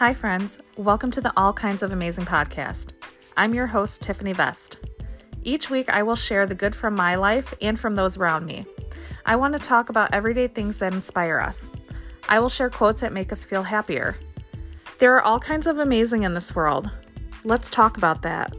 Hi, friends. Welcome to the All Kinds of Amazing podcast. I'm your host, Tiffany Vest. Each week, I will share the good from my life and from those around me. I want to talk about everyday things that inspire us. I will share quotes that make us feel happier. There are all kinds of amazing in this world. Let's talk about that.